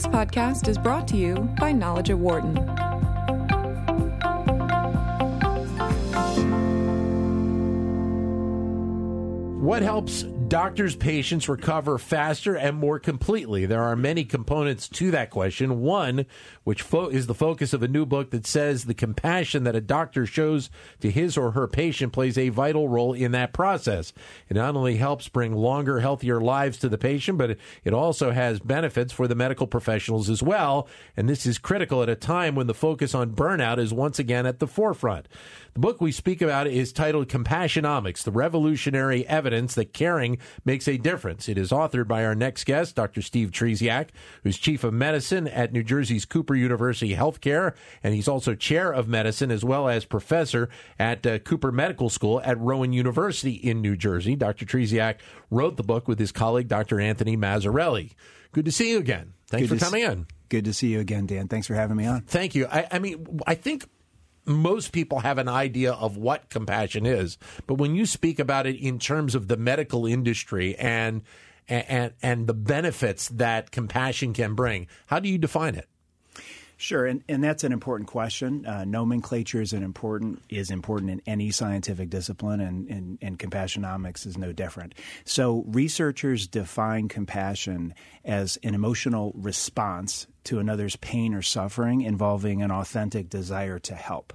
This podcast is brought to you by Knowledge at Wharton. What helps doctors' patients recover faster and more completely? There are many components to that question. One, which fo- is the focus of a new book that says the compassion that a doctor shows to his or her patient plays a vital role in that process. It not only helps bring longer, healthier lives to the patient, but it also has benefits for the medical professionals as well. And this is critical at a time when the focus on burnout is once again at the forefront. The book we speak about is titled Compassionomics, the revolutionary evidence that caring makes a difference. It is authored by our next guest, Dr. Steve Trzeciak, who's chief of medicine at New Jersey's Cooper University Healthcare, and he's also chair of medicine as well as professor at uh, Cooper Medical School at Rowan University in New Jersey. Dr. Trzeciak wrote the book with his colleague, Dr. Anthony Mazzarelli. Good to see you again. Thanks Good for coming see- in. Good to see you again, Dan. Thanks for having me on. Thank you. I, I mean, I think most people have an idea of what compassion is, but when you speak about it in terms of the medical industry and and and the benefits that compassion can bring, how do you define it? Sure, and, and that's an important question. Uh, nomenclature is an important is important in any scientific discipline, and, and, and compassionomics is no different. So researchers define compassion as an emotional response to another's pain or suffering involving an authentic desire to help.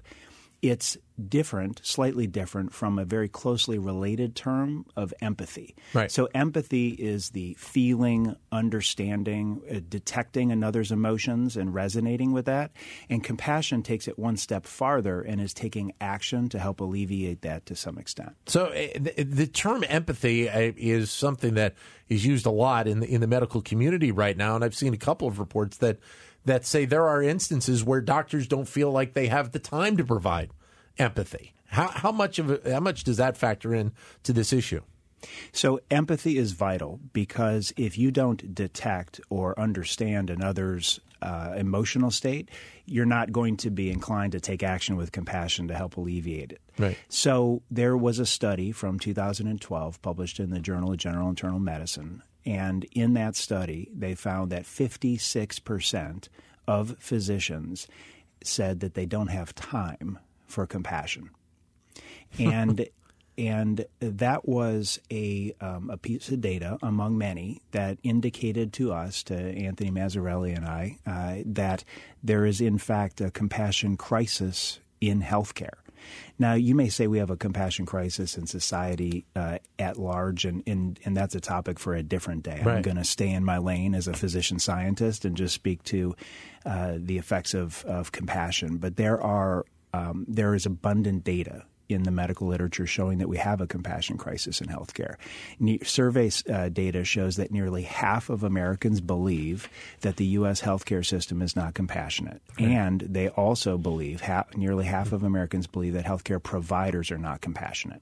It's different, slightly different from a very closely related term of empathy. Right. So empathy is the feeling, understanding, uh, detecting another's emotions and resonating with that. And compassion takes it one step farther and is taking action to help alleviate that to some extent. So uh, the, the term empathy uh, is something that is used a lot in the, in the medical community right now, and I've seen a couple of reports that that say there are instances where doctors don't feel like they have the time to provide empathy. How, how much of how much does that factor in to this issue? So empathy is vital because if you don't detect or understand another's uh, emotional state, you're not going to be inclined to take action with compassion to help alleviate it. Right. So there was a study from 2012 published in the Journal of General Internal Medicine, and in that study, they found that 56% of physicians said that they don't have time for compassion. And and that was a, um, a piece of data among many that indicated to us, to Anthony Mazzarelli and I, uh, that there is in fact a compassion crisis in healthcare. Now, you may say we have a compassion crisis in society uh, at large, and, and, and that's a topic for a different day. I'm going to stay in my lane as a physician scientist and just speak to uh, the effects of, of compassion. But there are um, there is abundant data in the medical literature showing that we have a compassion crisis in healthcare. Ne- survey uh, data shows that nearly half of Americans believe that the U.S. healthcare system is not compassionate, and they also believe ha- nearly half of Americans believe that healthcare providers are not compassionate.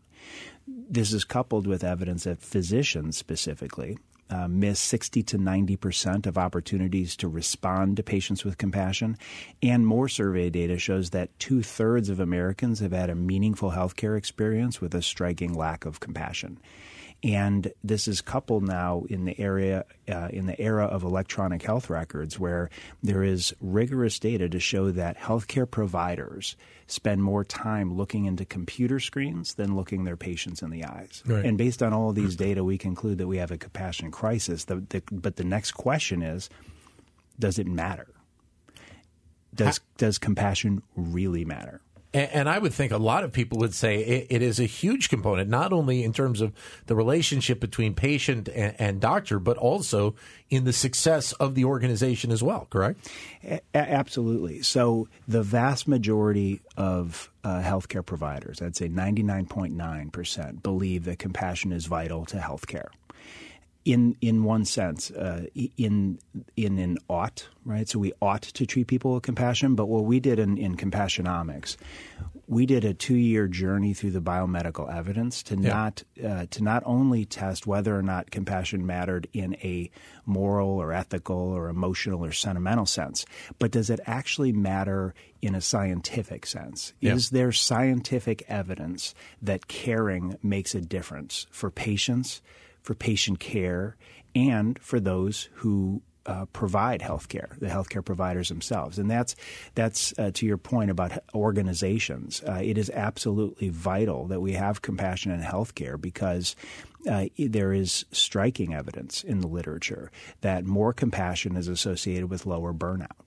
This is coupled with evidence that physicians specifically uh, miss 60 to 90 percent of opportunities to respond to patients with compassion. And more survey data shows that two thirds of Americans have had a meaningful healthcare experience with a striking lack of compassion. And this is coupled now in the area uh, in the era of electronic health records, where there is rigorous data to show that healthcare providers spend more time looking into computer screens than looking their patients in the eyes. Right. And based on all of these data, we conclude that we have a compassion crisis. The, the, but the next question is, does it matter? Does does compassion really matter? And, I would think a lot of people would say it, is a huge component, not only in terms of the relationship between patient and, doctor, but also in the success of the organization as well. Correct? Absolutely. So the vast majority of uh, healthcare providers, I'd say 99.9%, believe that compassion is vital to healthcare. In in one sense, uh, in in an ought, right? So we ought to treat people with compassion. But what we did in, in Compassionomics, we did a two year journey through the biomedical evidence to Yeah. not uh, to not only test whether or not compassion mattered in a moral or ethical or emotional or sentimental sense, but does it actually matter in a scientific sense? Yeah. Is there scientific evidence that caring makes a difference for patients, for patient care, and for those who uh, provide healthcare, the healthcare providers themselves, and that's that's uh, to your point about organizations. Uh, it is absolutely vital that we have compassion in healthcare because uh, there is striking evidence in the literature that more compassion is associated with lower burnout.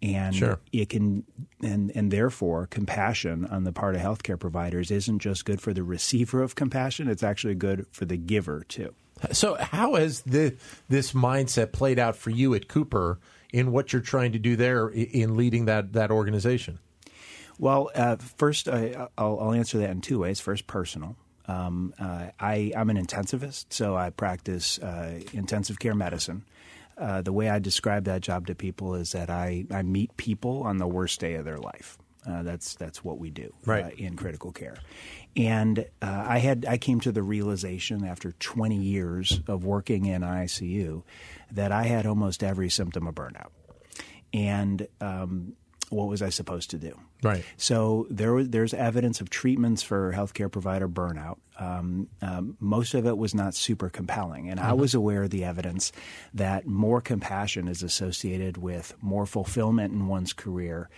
And sure. it can, and, and therefore, compassion on the part of healthcare providers isn't just good for the receiver of compassion, it's actually good for the giver, too. So, how has the, this mindset played out for you at Cooper in what you're trying to do there in leading that, that organization? Well, uh, first, I, will answer that in two ways. First, personal. Um, uh, I, am an intensivist, so I practice uh, intensive care medicine. Uh, the way I describe that job to people is that I, I meet people on the worst day of their life. Uh, that's that's what we do uh, in critical care. And uh, I had I came to the realization after 20 years of working in ICU that I had almost every symptom of burnout. And um, what was I supposed to do? Right. So there was there's evidence of treatments for healthcare provider burnout. Um, um, most of it was not super compelling, and mm-hmm. I was aware of the evidence that more compassion is associated with more fulfillment in one's career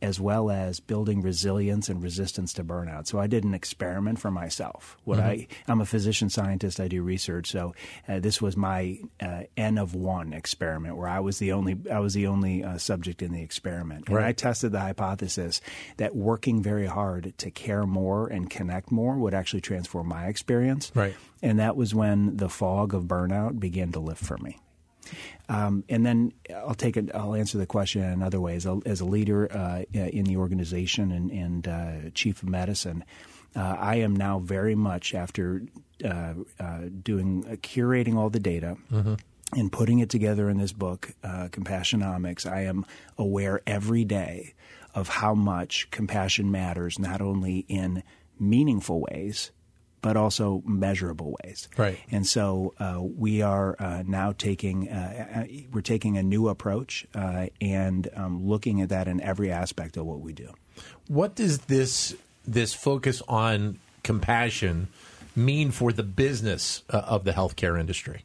as well as building resilience and resistance to burnout. So I did an experiment for myself. What mm-hmm. I I'm a physician scientist. I do research. So uh, this was my uh, n of one experiment where I was the only I was the only uh, subject in the experiment, and right. I tested the hypothesis that working very hard to care more and connect more would actually transform my experience. Right. And that was when the fog of burnout began to lift for me. Um, and then I'll take it. I'll answer the question in another way. As a, as a leader uh, in the organization and, and uh, chief of medicine, uh, I am now very much after uh, uh, doing uh, curating all the data. Mm-hmm. And putting it together in this book, Compassionomics, I am aware every day of how much compassion matters, not only in meaningful ways, but also measurable ways. Right. And so uh, we are uh, now taking uh, uh we're taking a new approach uh, and um, looking at that in every aspect of what we do. What does this this focus on compassion mean for the business uh, of the healthcare industry?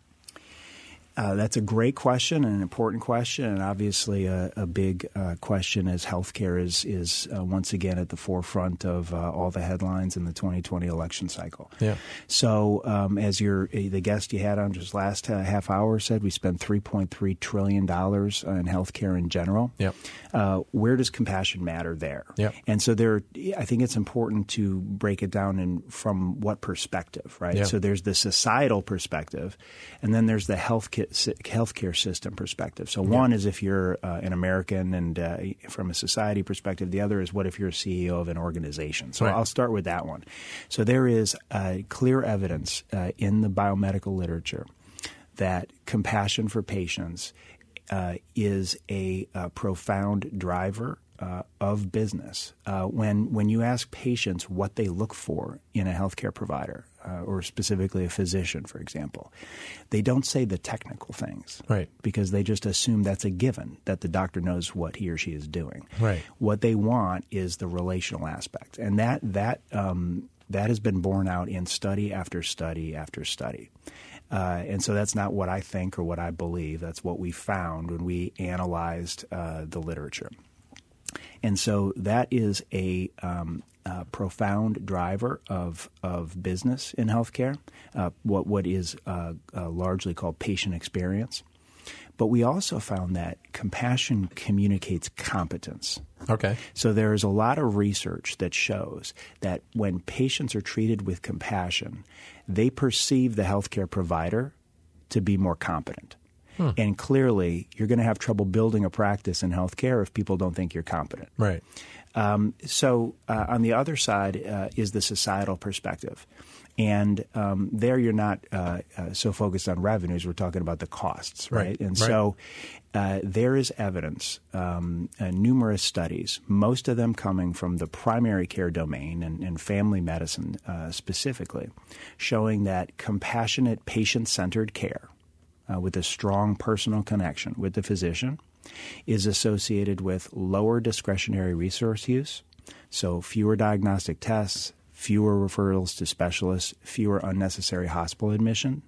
Uh, that's a great question and an important question, and obviously a, a big uh, question as healthcare is is uh, once again at the forefront of uh, all the headlines in the 2020 election cycle. Yeah. So, um, as your uh, the guest you had on just last uh, half hour said, we spend 3.3 trillion dollars in healthcare in general. Yeah. where does compassion matter there? Yeah. And so there, I think it's important to break it down in from what perspective, right? Yeah. So there's the societal perspective, and then there's the healthcare healthcare system perspective. So one yeah. is if you're uh, an American and uh, from a society perspective. The other is what if you're a CEO of an organization. So right. I'll start with that one. So there is uh, clear evidence uh, in the biomedical literature that compassion for patients uh, is a, a profound driver uh, of business. Uh, when when you ask patients what they look for in a healthcare provider, uh, or specifically a physician, for example, they don't say the technical things, right? Because they just assume that's a given that the doctor knows what he or she is doing. Right. What they want is the relational aspect, and that that um, that has been borne out in study after study after study. Uh, and so that's not what I think or what I believe. That's what we found when we analyzed uh, the literature. And so that is a, um, a profound driver of, of business in healthcare, uh, what, what is uh, uh, largely called patient experience. But we also found that compassion communicates competence. Okay. So there is a lot of research that shows that when patients are treated with compassion, they perceive the healthcare provider to be more competent. Hmm. And clearly, you're going to have trouble building a practice in healthcare if people don't think you're competent. Right. Um, so, uh, on the other side uh, is the societal perspective. And um, there, you're not uh, uh so focused on revenues. We're talking about the costs, right? right. And right. so, uh, there is evidence, um, uh, numerous studies, most of them coming from the primary care domain and, and family medicine specifically, showing that compassionate, patient centered care uh, with a strong personal connection with the physician is associated with lower discretionary resource use, so fewer diagnostic tests, fewer referrals to specialists, fewer unnecessary hospital admission,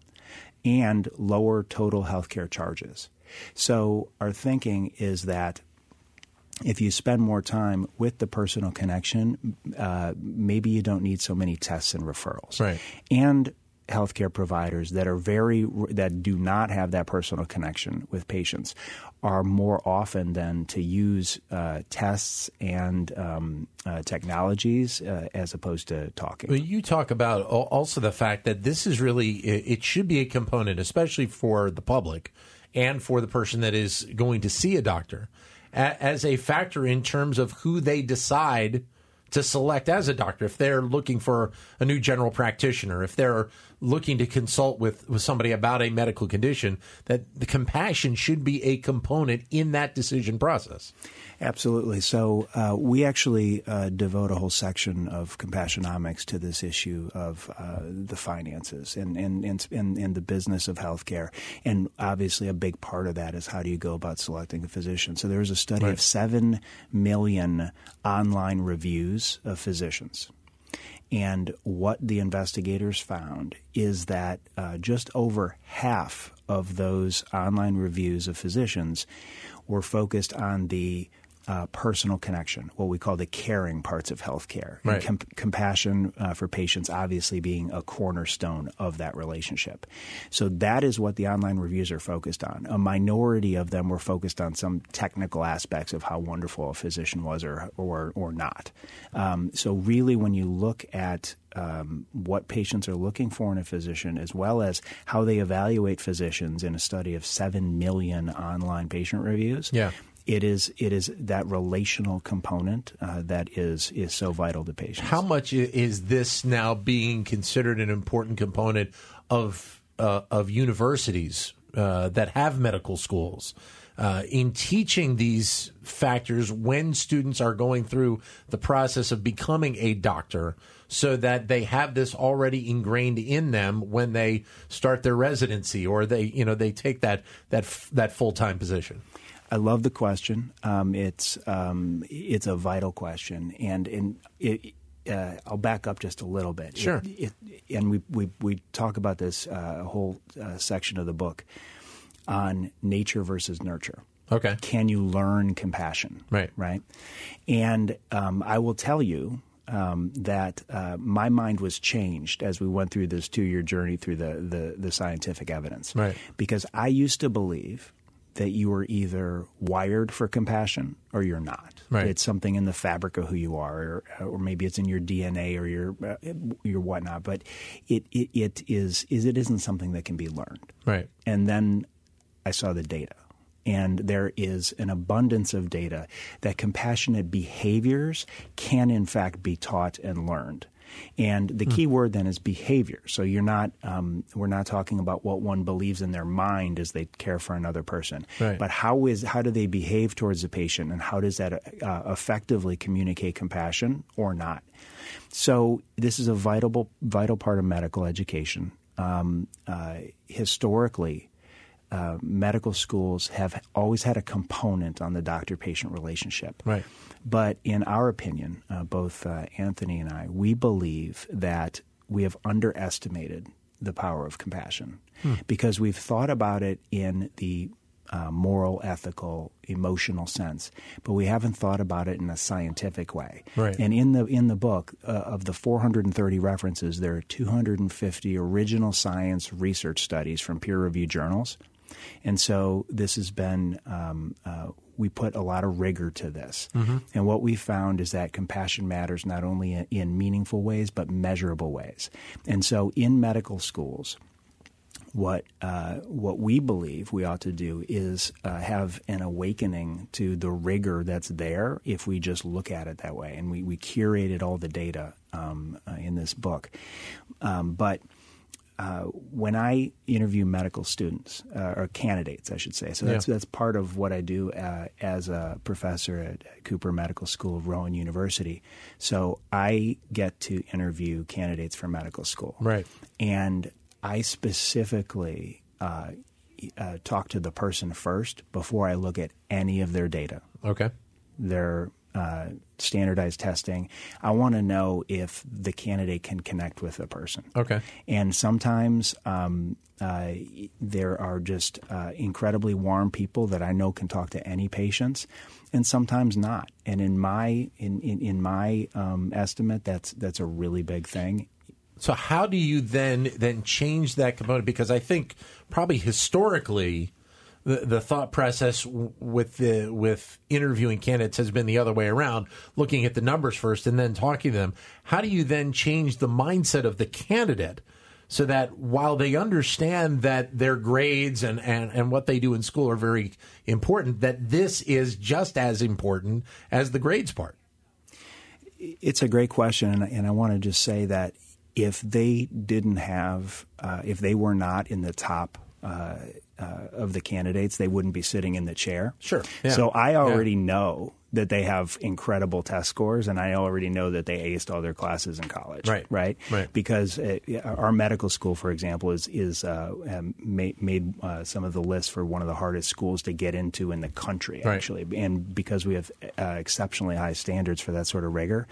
and lower total healthcare charges. So our thinking is that if you spend more time with the personal connection, uh, maybe you don't need so many tests and referrals. Right. And healthcare providers that are very that do not have that personal connection with patients are more often than to use uh, tests and um, uh, technologies uh, as opposed to talking. But you talk about also the fact that this is really it should be a component, especially for the public and for the person that is going to see a doctor, as a factor in terms of who they decide to select as a doctor if they're looking for a new general practitioner, if they're looking to consult with, with somebody about a medical condition, that the compassion should be a component in that decision process. Absolutely. So uh, we actually uh, devote a whole section of Compassionomics to this issue of uh, the finances and, and, and, and, the business of healthcare. And obviously, a big part of that is how do you go about selecting a physician. So there was a study right. of 7 million online reviews of physicians. And what the investigators found is that uh, just over half of those online reviews of physicians were focused on the uh, personal connection, what we call the caring parts of healthcare, right. and com- compassion uh, for patients, obviously being a cornerstone of that relationship. So that is what the online reviews are focused on. A minority of them were focused on some technical aspects of how wonderful a physician was, or or or not. Um, so really, when you look at um, what patients are looking for in a physician, as well as how they evaluate physicians in a study of 7 million online patient reviews. Yeah it is it is that relational component uh, that is is so vital to patients. How much is this now being considered an important component of uh, of universities uh, that have medical schools? Uh, in teaching these factors when students are going through the process of becoming a doctor so that they have this already ingrained in them when they start their residency or they you know they take that that that full-time position I love the question. Um, it's um, it's a vital question, and and it, uh, I'll back up just a little bit. Sure. It, it, and we, we we talk about this uh, whole uh, section of the book on nature versus nurture. Okay. Can you learn compassion? Right. Right. And um, I will tell you um, that uh, my mind was changed as we went through this two year journey through the, the, the scientific evidence. Right. Because I used to believe that you are either wired for compassion or you're not. Right. It's something in the fabric of who you are, or, or maybe it's in your DNA or your uh, your whatnot. But it, it it is is it isn't something that can be learned. Right. And then I saw the data. And there is an abundance of data that compassionate behaviors can, in fact, be taught and learned. And the key word then is behavior. So you're not um, we're not talking about what one believes in their mind as they care for another person, right. but how is how do they behave towards the patient, and how does that uh, effectively communicate compassion or not? So this is a vital vital part of medical education. Um, uh, historically, uh, medical schools have always had a component on the doctor patient relationship. Right. But in our opinion, uh, both uh, Anthony and I, we believe that we have underestimated the power of compassion hmm. because we've thought about it in the uh, moral, ethical, emotional sense, but we haven't thought about it in a scientific way. Right. And in the in the book, uh, of the 430 references, there are 250 original science research studies from peer-reviewed journals and so this has been, um, uh, we put a lot of rigor to this. Mm-hmm. And what we found is that compassion matters not only in, in meaningful ways, but measurable ways. And so in medical schools, what uh, what we believe we ought to do is uh, have an awakening to the rigor that's there if we just look at it that way. And we, we curated all the data um, uh, in this book. Um, but uh, when I interview medical students uh, or candidates, I should say, so that's yeah. that's part of what I do uh, as a professor at Cooper Medical School of Rowan University. So I get to interview candidates for medical school, right? And I specifically uh, talk to the person first before I look at any of their data. Okay. Their uh, standardized testing. I want to know if the candidate can connect with the person. Okay. And sometimes um, uh, there are just uh, incredibly warm people that I know can talk to any patients, and sometimes not. And in my in in, in my um, estimate, that's that's a really big thing. So how do you then then change that component? Because I think probably historically, the, the thought process with the with interviewing candidates has been the other way around, looking at the numbers first and then talking to them. How do you then change the mindset of the candidate? So that while they understand that their grades and, and, and what they do in school are very important, that this is just as important as the grades part. It's a great question, and, and I want to just say that if they didn't have, uh, if they were not in the top uh, uh, of the candidates, they wouldn't be sitting in the chair. Sure. Yeah. So I already yeah. know that they have incredible test scores, and I already know that they aced all their classes in college. Right. Right. Right. Because uh, our medical school, for example, is is uh, um, made, made uh, some of the lists for one of the hardest schools to get into in the country, Right. actually, and because we have uh, exceptionally high standards for that sort of rigor.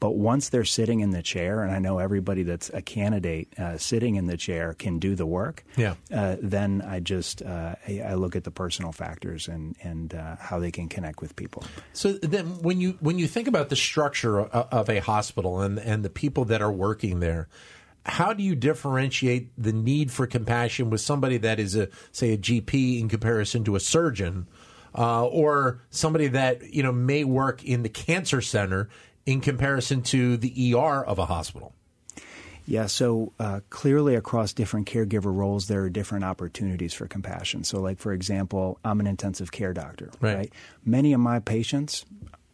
But once they're sitting in the chair, and I know everybody that's a candidate uh, sitting in the chair can do the work. Yeah. Uh, then I just uh, I, I look at the personal factors and and uh, how they can connect with people. So then, when you when you think about the structure of, of a hospital and and the people that are working there, how do you differentiate the need for compassion with somebody that is a say a GP in comparison to a surgeon, uh, or somebody that you know may work in the cancer center in comparison to the ER of a hospital? Yeah, so uh, clearly across different caregiver roles, there are different opportunities for compassion. So, like for example, I'm an intensive care doctor, Right. right? Many of my patients,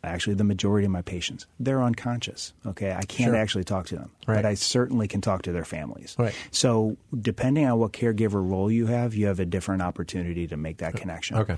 actually the majority of my patients, they're unconscious. Okay, I can't Sure. actually talk to them, Right. but I certainly can talk to their families. Right. So, depending on what caregiver role you have, you have a different opportunity to make that connection. Okay.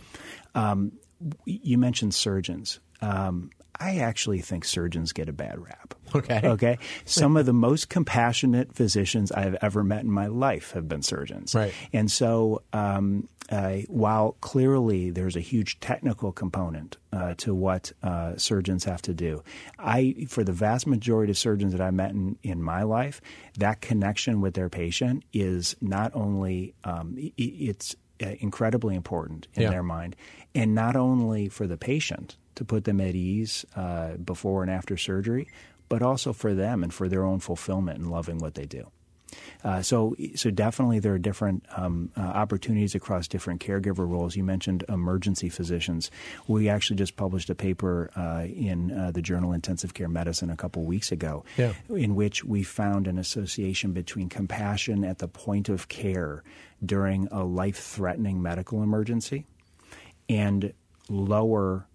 You mentioned surgeons. Um, I actually think surgeons get a bad rap. Okay. Okay. Some of the most compassionate physicians I've ever met in my life have been surgeons. Right. And so, um, uh, while clearly there's a huge technical component uh, to what uh, surgeons have to do, I, for the vast majority of surgeons that I met in, in my life, that connection with their patient is not only um, i- i- it's uh, incredibly important in Yeah. their mind, and not only for the patient to put them at ease uh, before and after surgery, but also for them and for their own fulfillment and loving what they do. Uh, so, so definitely there are different um, uh, opportunities across different caregiver roles. You mentioned emergency physicians. We actually just published a paper uh, in uh, the journal Intensive Care Medicine a couple weeks ago, Yeah. in which we found an association between compassion at the point of care during a life-threatening medical emergency and lower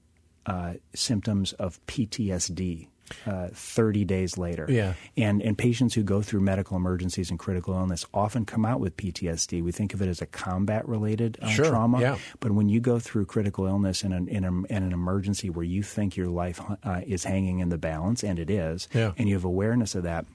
uh, symptoms of PTSD uh, 30 days later. Yeah. And, and patients who go through medical emergencies and critical illness often come out with PTSD. We think of it as a combat related uh, Sure, trauma. yeah. But when you go through critical illness in an, in, a, in an emergency where you think your life uh, is hanging in the balance, and it is, Yeah. and you have awareness of that,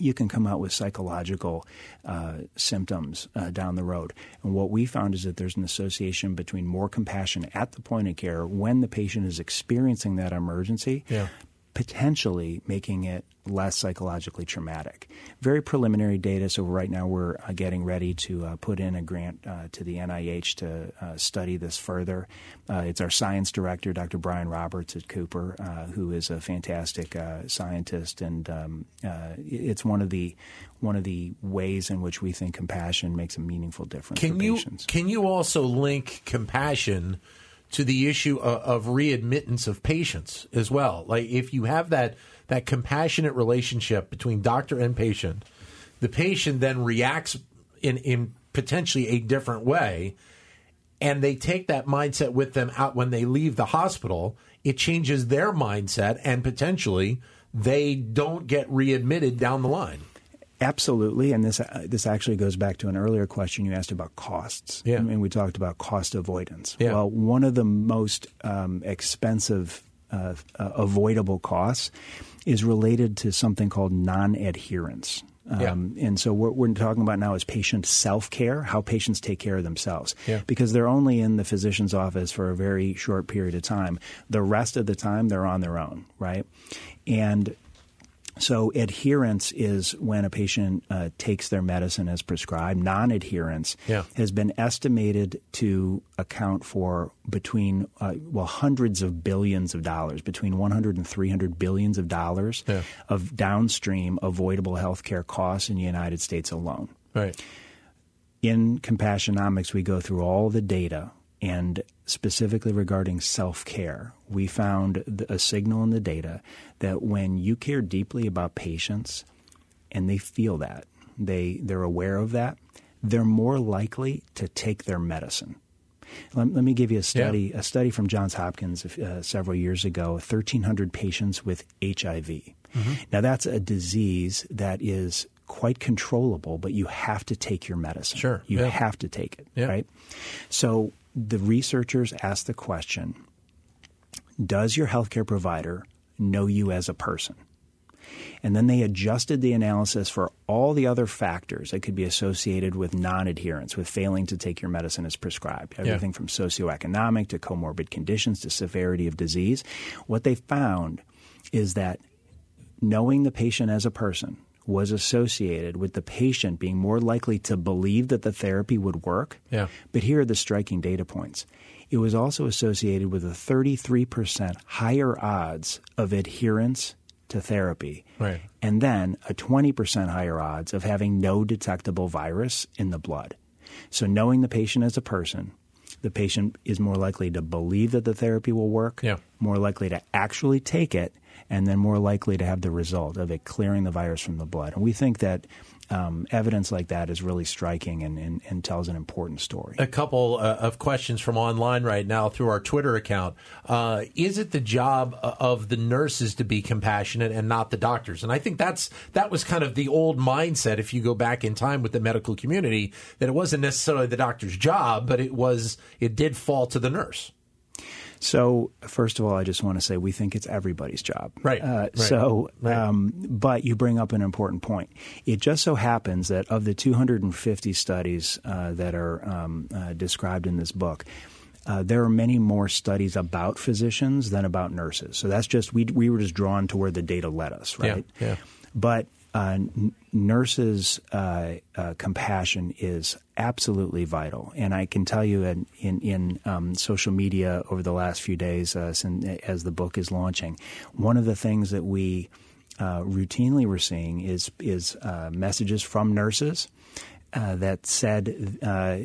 you can come out with psychological uh, symptoms uh, down the road. And what we found is that there's an association between more compassion at the point of care when the patient is experiencing that emergency, Yeah. Potentially making it less psychologically traumatic. Very preliminary data. So right now we're uh, getting ready to uh, put in a grant uh, to the NIH to uh, study this further. Uh, it's our science director, Dr. Brian Roberts at Cooper, uh, who is a fantastic uh, scientist, and um, uh, it's one of the one of the ways in which we think compassion makes a meaningful difference Can for you patients. can you also link compassion to the issue of, of readmittance of patients as well? Like if you have that that compassionate relationship between doctor and patient, the patient then reacts in in potentially a different way, and they take that mindset with them out when they leave the hospital. It changes their mindset, and potentially they don't get readmitted down the line. Absolutely, and this uh, this actually goes back to an earlier question you asked about costs. Yeah. I mean, we talked about cost avoidance. Yeah. Well, one of the most um, expensive uh, uh, avoidable costs is related to something called non-adherence. Yeah. Um, and so what we're talking about now is patient self care, how patients take care of themselves. Yeah. Because they're only in the physician's office for a very short period of time. The rest of the time, they're on their own, right? And so adherence is when a patient uh, takes their medicine as prescribed. Non-adherence Yeah. has been estimated to account for between uh, well hundreds of billions of dollars, between 100 and 300 billions of dollars Yeah. of downstream avoidable healthcare costs in the United States alone Right. in Compassionomics, we go through all the data, and specifically regarding self care, we found a signal in the data that when you care deeply about patients and they feel that, they, they're aware of that, they're more likely to take their medicine. Let, let me give you a study, a study from Johns Hopkins uh, several years ago, 1,300 patients with HIV. Now, that's a disease that is quite controllable, but you have to take your medicine. Sure, You yeah. have to take it, Yeah. right? So the researchers asked the question Does your healthcare provider know you as a person? And then they adjusted the analysis for all the other factors that could be associated with non adherence, with failing to take your medicine as prescribed. Everything from socioeconomic to comorbid conditions to severity of disease. What they found is that knowing the patient as a person was associated with the patient being more likely to believe that the therapy would work. Yeah. But here are the striking data points. It was also associated with a 33% higher odds of adherence to therapy. Right. And then a 20% higher odds of having no detectable virus in the blood. So knowing the patient as a person, the patient is more likely to believe that the therapy will work, Yeah. more likely to actually take it, and then more likely to have the result of it clearing the virus from the blood. And we think that um, evidence like that is really striking and, and, and tells an important story. a couple uh, of questions from online right now through our Twitter account. Uh, is it the job uh, of the nurses to be compassionate and not the doctors? And I think that's that was kind of the old mindset. If you go back in time with the medical community, that it wasn't necessarily the doctor's job, but it was it did fall to the nurse. So, first of all, I just want to say we think it's everybody's job. Right, Uh, right, So, right. Um, but you bring up an important point. It just so happens that of the 250 studies uh, that are um, uh, described in this book, uh, there are many more studies about physicians than about nurses. So that's just we we were just drawn to where the data led us, right? yeah. But uh, n- nurses' uh, uh, compassion is absolutely vital, and I can tell you in in, in um, social media over the last few days, uh, since, as the book is launching, one of the things that we uh, routinely were seeing is is uh, messages from nurses uh, that said uh,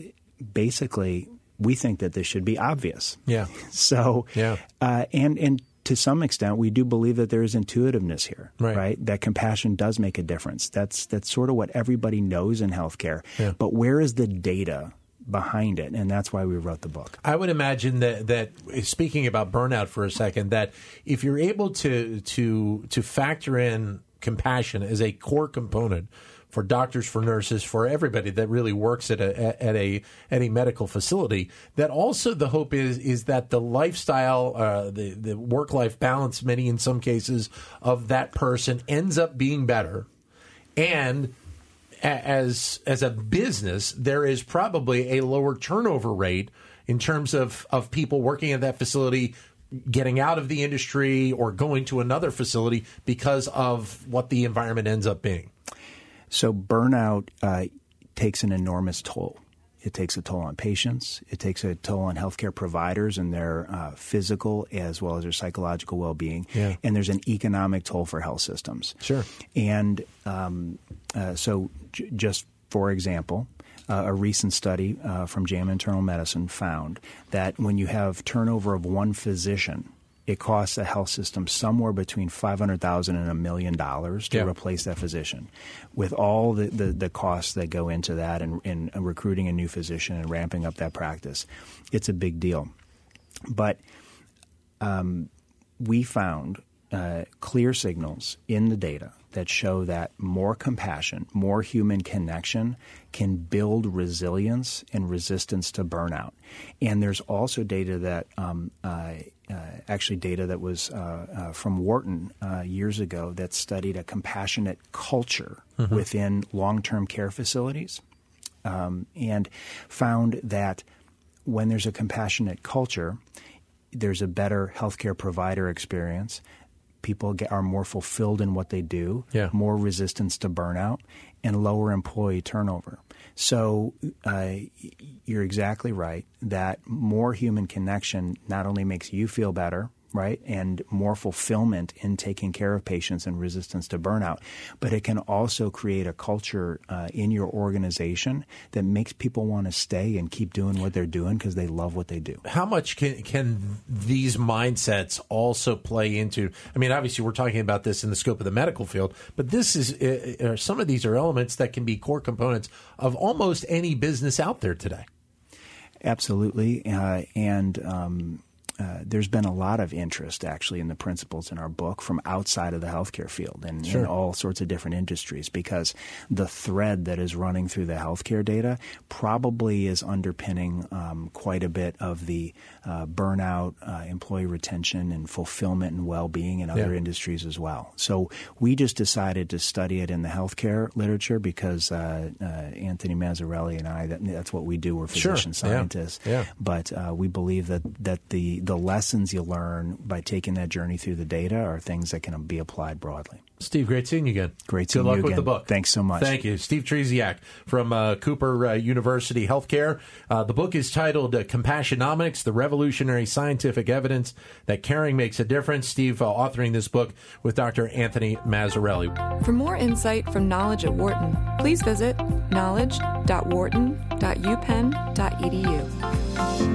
basically we think that this should be obvious. Yeah. So, Yeah. uh, and and to some extent, we do believe that there is intuitiveness here, Right. That compassion does make a difference. That's that's sort of what everybody knows in healthcare. Yeah. But where is the data behind it? And that's why we wrote the book. I would imagine that that speaking about burnout for a second, that if you're able to to to factor in compassion as a core component for doctors, for nurses, for everybody that really works at a at a at a medical facility, that also the hope is is that the lifestyle, uh, the the work life balance, many in some cases of that person ends up being better, and as as a business, there is probably a lower turnover rate in terms of of people working at that facility getting out of the industry or going to another facility because of what the environment ends up being. So burnout uh, takes an enormous toll. It takes a toll on patients. It takes a toll on healthcare providers and their uh, physical as well as their psychological well-being. Yeah. And there's an economic toll for health systems. Sure. And um, uh, so, j- just for example, uh, a recent study uh, from JAMA Internal Medicine found that when you have turnover of one physician, it costs a health system somewhere between five hundred thousand and a million dollars to Yeah. replace that physician, with all the, the, the costs that go into that and in, recruiting a new physician and ramping up that practice. It's a big deal, but we found uh, clear signals in the data that show that more compassion, more human connection can build resilience and resistance to burnout. And there's also data that um, uh, actually data that was uh, uh, from Wharton uh, years ago that studied a compassionate culture mm-hmm. within long-term care facilities, um, and found that when there's a compassionate culture, there's a better healthcare provider experience. People get, are more fulfilled in what they do, yeah. more resistance to burnout, and lower employee turnover. So uh, you're exactly right that more human connection not only makes you feel better, right? And more fulfillment in taking care of patients and resistance to burnout. But it can also create a culture uh, in your organization that makes people want to stay and keep doing what they're doing because they love what they do. How much can, can these mindsets also play into? I mean, obviously, we're talking about this in the scope of the medical field, but this is uh, uh some of these are elements that can be core components of almost any business out there today. Absolutely. Uh, and, um, uh, there's been a lot of interest actually in the principles in our book from outside of the healthcare field and sure. in all sorts of different industries because the thread that is running through the healthcare data probably is underpinning um, quite a bit of the uh, burnout, uh, employee retention, and fulfillment and well-being in other yeah. industries as well. So we just decided to study it in the healthcare literature because uh, uh, Anthony Mazzarelli and I that, that's what we do. We're physician sure. scientists, yeah. Yeah. but we believe that that the the lessons you learn by taking that journey through the data are things that can be applied broadly. Steve, great seeing you again. Great seeing Good seeing luck you with the book. Thanks so much. Thank you. Steve Trzeciak from uh, Cooper uh, University Healthcare. Uh, the book is titled uh, Compassionomics, the revolutionary scientific evidence that caring makes a difference. Steve uh, authoring this book with Dr. Anthony Mazzarelli. For more insight from Knowledge at Wharton, please visit knowledge.wharton.upenn.edu.